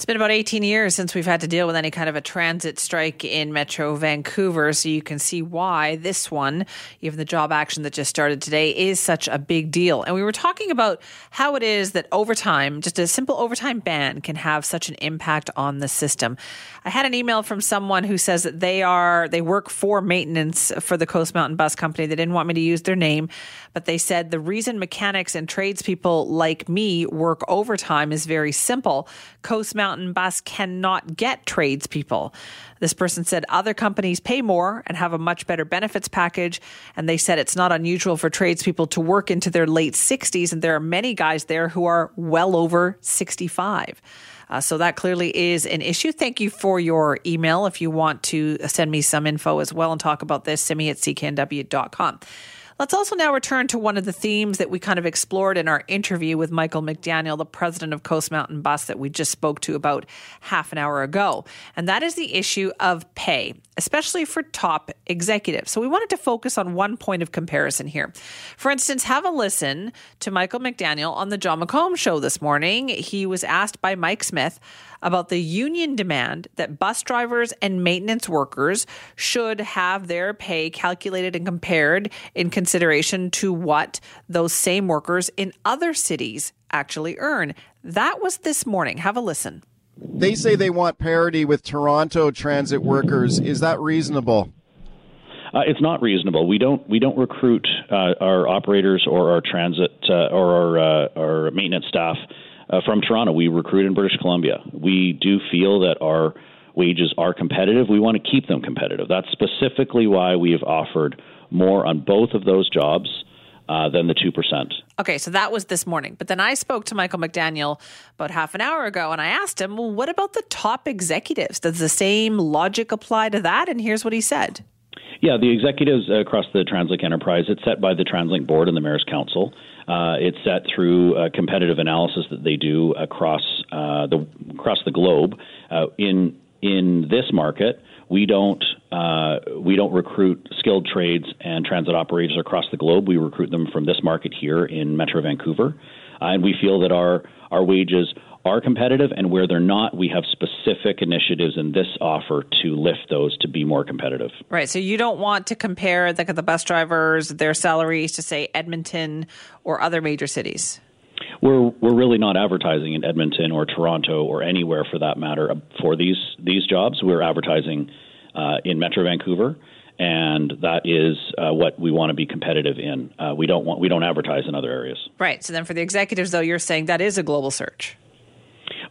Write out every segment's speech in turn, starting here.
It's been about 18 years since we've had to deal with any kind of a transit strike in Metro Vancouver, so you can see why this one, even the job action that just started today, is such a big deal. And we were talking about how it is that overtime, just a simple overtime ban, can have such an impact on the system. I had an email from someone who says that they are they work for maintenance for the Coast Mountain Bus Company. They didn't want me to use their name, but they said the reason mechanics and tradespeople like me work overtime is very simple. Coast Mountain Bus cannot get tradespeople. This person said other companies pay more and have a much better benefits package. And they said it's not unusual for tradespeople to work into their late 60s. And there are many guys there who are well over 65. Uh, so that clearly is an issue. Thank you for your email. If you want to send me some info as well and talk about this, send me at cknw.com. Let's also now return to one of the themes that we kind of explored in our interview with Michael McDaniel, the president of Coast Mountain Bus, that we just spoke to about half an hour ago. And that is the issue of pay, especially for top executives. So we wanted to focus on one point of comparison here. For instance, have a listen to Michael McDaniel on the Jon McComb show this morning. He was asked by Mike Smith about the union demand that bus drivers and maintenance workers should have their pay calculated and compared in consideration to what those same workers in other cities actually earn. That was this morning. Have a listen. They say they want parity with Toronto transit workers. Is that reasonable? Uh, it's not reasonable. We don't we don't recruit uh, our operators or our transit uh, or our, uh, our maintenance staff uh, from Toronto. We recruit in British Columbia. We do feel that our wages are competitive. We want to keep them competitive. That's specifically why we have offered more on both of those jobs. Uh, than the 2%. Okay, so that was this morning. But then I spoke to Michael McDaniel about half an hour ago and I asked him, well, what about the top executives? Does the same logic apply to that? And here's what he said. Yeah, the executives across the TransLink enterprise, it's set by the TransLink board and the Mayor's Council. Uh, it's set through competitive analysis that they do across uh, the across the globe. Uh, in in this market, we don't uh, we don't recruit skilled trades and transit operators across the globe. We recruit them from this market here in Metro Vancouver, uh, and we feel that our our wages are competitive, and where they're not, we have specific initiatives in this offer to lift those to be more competitive. Right. So you don't want to compare the, the bus drivers, their salaries to, say, Edmonton or other major cities. We're we're really not advertising in Edmonton or Toronto or anywhere for that matter for these these jobs. We're advertising uh, in Metro Vancouver and that is uh, what we want to be competitive in. Uh, we don't want we don't advertise in other areas. Right. So then, for the executives, though, you're saying that is a global search.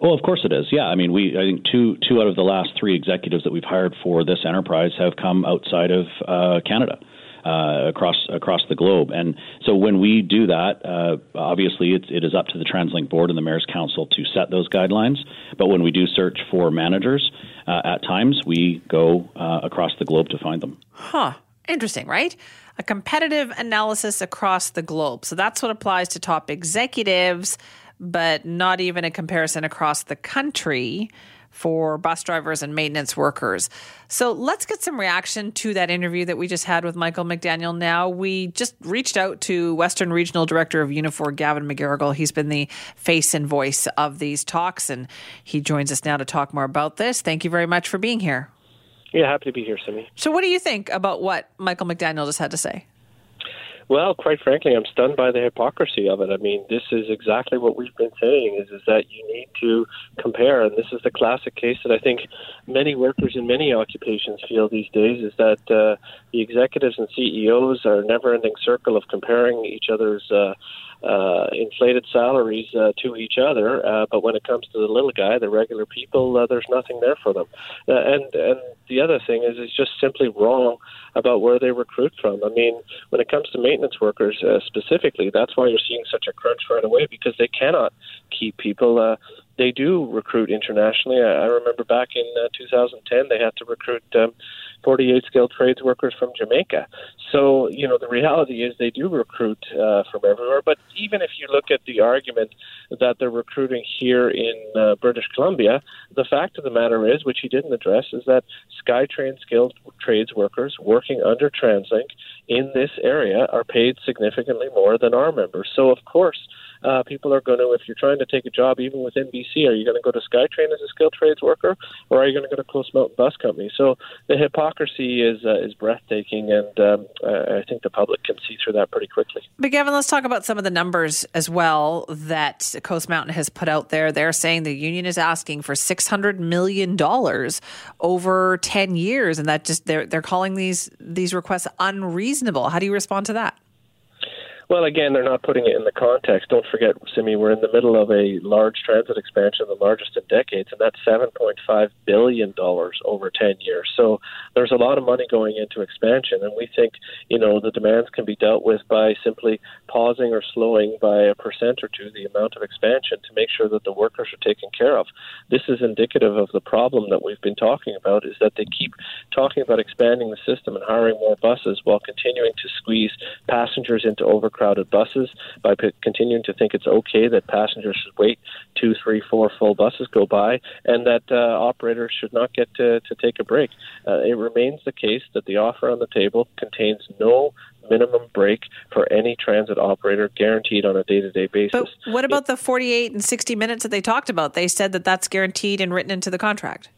Oh, of course it is. Yeah, I mean, we I think two two out of the last three executives that we've hired for this enterprise have come outside of uh, Canada. Uh, across across the globe, and so when we do that, uh, obviously it's, it is up to the TransLink board and the Mayor's Council to set those guidelines. But when we do search for managers, uh, at times we go uh, across the globe to find them. Huh. Interesting, right? A competitive analysis across the globe. So that's what applies to top executives but not even a comparison across the country for bus drivers and maintenance workers. So let's get some reaction to that interview that we just had with Michael McDaniel now. We just reached out to Western Regional Director of Unifor, Gavin McGarrigle. He's been the face and voice of these talks, and he joins us now to talk more about this. Thank you very much for being here. Yeah, happy to be here, Simi. So, what do you think about what Michael McDaniel just had to say? Well, quite frankly, I'm stunned by the hypocrisy of it. I mean, this is exactly what we've been saying: is is that you need to compare, and this is the classic case that I think many workers in many occupations feel these days: is that uh, the executives and CEOs are a never-ending circle of comparing each other's. Uh, uh, inflated salaries uh, to each other, uh, but when it comes to the little guy, the regular people, uh, there's nothing there for them. Uh, and and the other thing is, it's just simply wrong about where they recruit from. I mean, when it comes to maintenance workers uh, specifically, that's why you're seeing such a crunch right away because they cannot keep people. Uh, they do recruit internationally. I, I remember back in uh, 2010, they had to recruit um, 48 skilled trades workers from Jamaica. So, you know, the reality is they do recruit uh, from everywhere. But even if you look at the argument that they're recruiting here in uh, British Columbia, the fact of the matter is, which he didn't address, is that SkyTrain skilled trades workers working under TransLink in this area are paid significantly more than our members. So, of course, uh, people are going to, if you're trying to take a job even within BC, are you going to go to SkyTrain as a skilled trades worker, or are you going to go to Coast Mountain Bus Company? So the hypocrisy is uh, is breathtaking, and um, I think the public can see through that pretty quickly. But Gavin, let's talk about some of the numbers as well that Coast Mountain has put out there. They're saying the union is asking for six hundred million dollars over ten years, and that just they're they're calling these these requests unreasonable. How do you respond to that? Well, again, they're not putting it in the context. Don't forget, Simi, we're in the middle of a large transit expansion, the largest in decades, and that's $7.5 billion over 10 years. So there's a lot of money going into expansion, and we think, you know, the demands can be dealt with by simply pausing or slowing by a percent or two the amount of expansion to make sure that the workers are taken care of. This is indicative of the problem that we've been talking about, is that they keep talking about expanding the system and hiring more buses while continuing to squeeze passengers into over crowded buses by p- continuing to think it's okay that passengers should wait two, three, four full buses go by, and that uh, operators should not get to, to take a break. Uh, it remains the case that the offer on the table contains no minimum break for any transit operator guaranteed on a day-to-day basis. But what about the 48 and 60 minutes that they talked about? They said that that's guaranteed and written into the contract.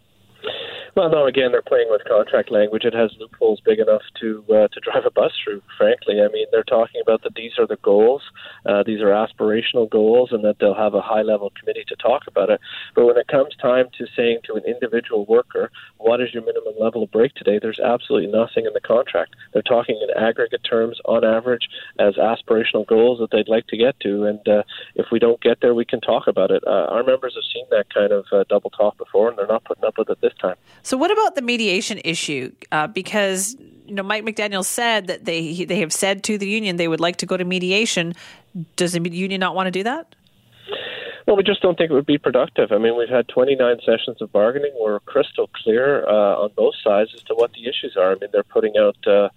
Well, no. Again, they're playing with contract language. It has loopholes big enough to uh, to drive a bus through. Frankly, I mean, they're talking about that these are the goals, uh, these are aspirational goals, and that they'll have a high level committee to talk about it. But when it comes time to saying to an individual worker, "What is your minimum level of break today?" There's absolutely nothing in the contract. They're talking in aggregate terms, on average, as aspirational goals that they'd like to get to. And uh, if we don't get there, we can talk about it. Uh, our members have seen that kind of uh, double talk before, and they're not putting up with it this time. So, what about the mediation issue? Uh, because you know, Mike McDaniel said that they they have said to the union they would like to go to mediation. Does the union not want to do that? Well, we just don't think it would be productive. I mean, we've had 29 sessions of bargaining. We're crystal clear uh, on both sides as to what the issues are. I mean, they're putting out uh,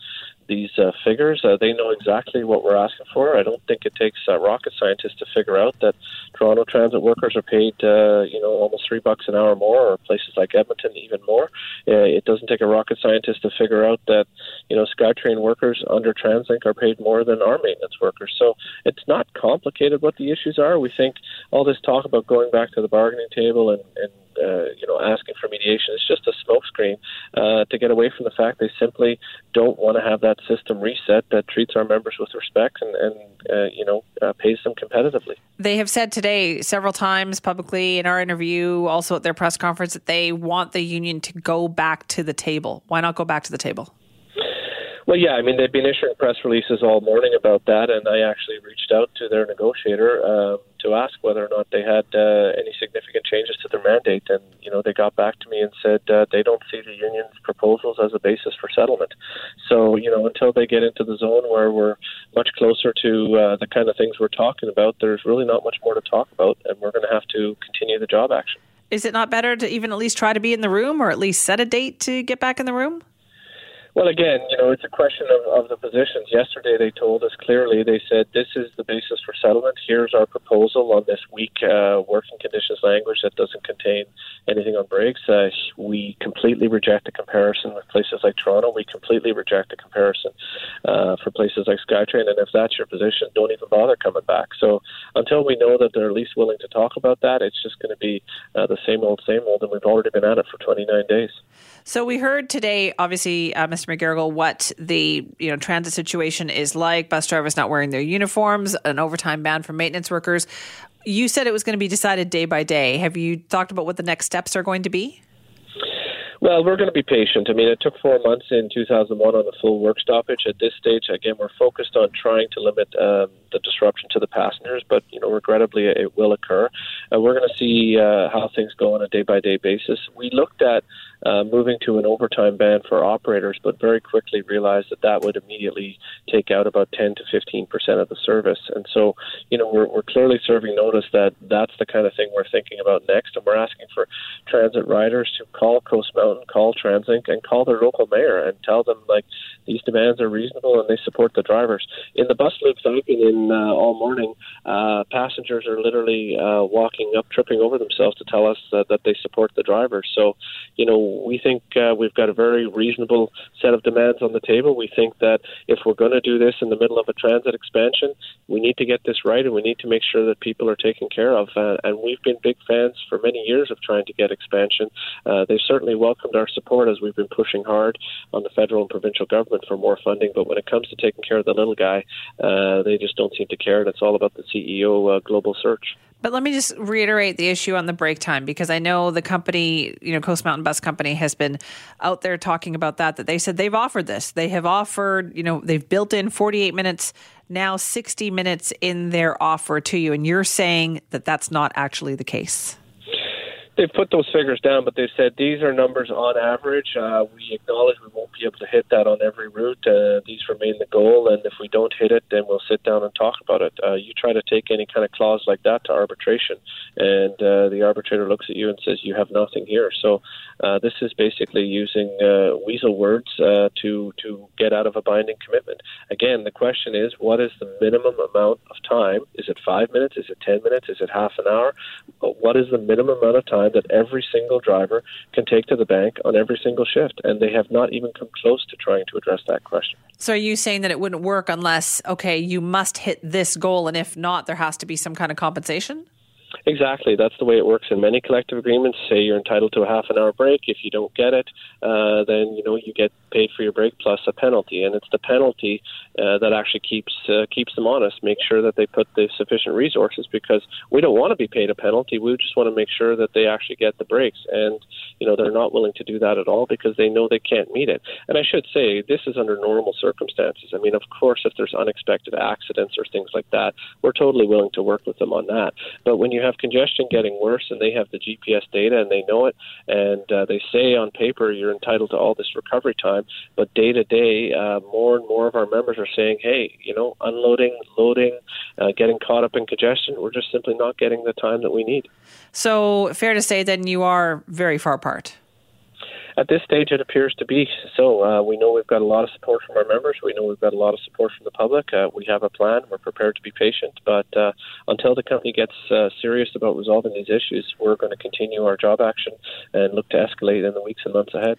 these uh, figures. Uh, they know exactly what we're asking for. I don't think it takes uh, rocket scientists to figure out that Toronto transit workers are paid, uh, you know, almost three bucks an hour more, or places like Edmonton even more. Uh, it doesn't take a rocket scientist to figure out that, you know, SkyTrain workers under TransLink are paid more than our maintenance workers. So it's not complicated what the issues are. We think all this talk about going back to the bargaining table and, and uh, you know, asking for mediation. is just a smokescreen uh, to get away from the fact they simply don't want to have that system reset that treats our members with respect and, and uh, you know, uh, pays them competitively. They have said today several times publicly in our interview, also at their press conference, that they want the union to go back to the table. Why not go back to the table? Well, yeah, I mean, they've been issuing press releases all morning about that, and I actually reached out to their negotiator um, to ask whether or not they had uh, any significant changes to their mandate. And, you know, they got back to me and said uh, they don't see the union's proposals as a basis for settlement. So, you know, until they get into the zone where we're much closer to uh, the kind of things we're talking about, there's really not much more to talk about, and we're going to have to continue the job action. Is it not better to even at least try to be in the room or at least set a date to get back in the room? Well, again, you know, it's a question of, of the positions. Yesterday, they told us clearly. They said this is the basis for settlement. Here's our proposal on this weak uh, working conditions language that doesn't contain anything on breaks. Uh, we completely reject the comparison with places like Toronto. We completely reject the comparison uh, for places like SkyTrain. And if that's your position, don't even bother coming back. So until we know that they're at least willing to talk about that, it's just going to be uh, the same old, same old. And we've already been at it for 29 days. So we heard today, obviously, uh, Mr. McGarrigle, what the you know transit situation is like. Bus drivers not wearing their uniforms, an overtime ban for maintenance workers. You said it was going to be decided day by day. Have you talked about what the next steps are going to be? Well, we're going to be patient. I mean, it took four months in 2001 on the full work stoppage. At this stage, again, we're focused on trying to limit um, the disruption to the passengers, but you know, regrettably, it will occur. Uh, we're going to see uh, how things go on a day-by-day basis. We looked at uh, moving to an overtime ban for operators, but very quickly realized that that would immediately take out about 10 to 15 percent of the service. And so, you know, we're, we're clearly serving notice that that's the kind of thing we're thinking about next, and we're asking for transit riders to call Coast Mountain, call TransLink, and call their local mayor and tell them like these demands are reasonable and they support the drivers. In the bus loops I've been in uh, all morning, uh, passengers are literally uh, walking up, tripping over themselves to tell us uh, that they support the drivers. So, you know, we think uh, we've got a very reasonable set of demands on the table. We think that if we're going to do this in the middle of a transit expansion, we need to get this right and we need to make sure that people are taken care of. Uh, and we've been big fans for many years of trying to get expansion. Uh, they've certainly welcomed our support as we've been pushing hard on the federal and provincial government for more funding. But when it comes to taking care of the little guy, uh, they just don't seem to care. And it's all about the CEO uh, global search. But let me just reiterate the issue on the break time because I know the company, you know, Coast Mountain Bus Company has been out there talking about that, that they said they've offered this. They have offered, you know, they've built in 48 minutes, now 60 minutes in their offer to you. And you're saying that that's not actually the case they've put those figures down, but they've said these are numbers on average. Uh, we acknowledge we won't be able to hit that on every route. Uh, these remain the goal, and if we don't hit it, then we'll sit down and talk about it. Uh, you try to take any kind of clause like that to arbitration, and uh, the arbitrator looks at you and says you have nothing here. So uh, this is basically using uh, weasel words to to get out of a binding commitment. Again, the question is, what is the minimum amount of time? Is it five minutes? Is it ten minutes? Is it half an hour? What is the minimum amount of time? That every single driver can take to the bank on every single shift. And they have not even come close to trying to address that question. So are you saying that it wouldn't work unless, okay, you must hit this goal, and if not, there has to be some kind of compensation? Exactly. That's the way it works in many collective agreements. Say you're entitled to a half an hour break. If you don't get it, uh, then you know you get paid for your break plus a penalty, and it's the penalty uh, that actually keeps uh, keeps them honest. Make sure that they put the sufficient resources because we don't want to be paid a penalty. We just want to make sure that they actually get the breaks, and you know they're not willing to do that at all because they know they can't meet it. And I should say this is under normal circumstances. I mean, of course, if there's unexpected accidents or things like that, we're totally willing to work with them on that. But when you have congestion getting worse and they have the GPS data and they know it, and uh, they say on paper you're entitled to all this recovery time, but day to day, uh, more and more of our members are saying, hey, you know, unloading, loading, uh, getting caught up in congestion, we're just simply not getting the time that we need. So, fair to say then you are very far apart. At this stage, it appears to be so. Uh, we know we've got a lot of support from our members. We know we've got a lot of support from the public. Uh, we have a plan. We're prepared to be patient. But uh, until the company gets uh, serious about resolving these issues, we're going to continue our job action and look to escalate in the weeks and months ahead.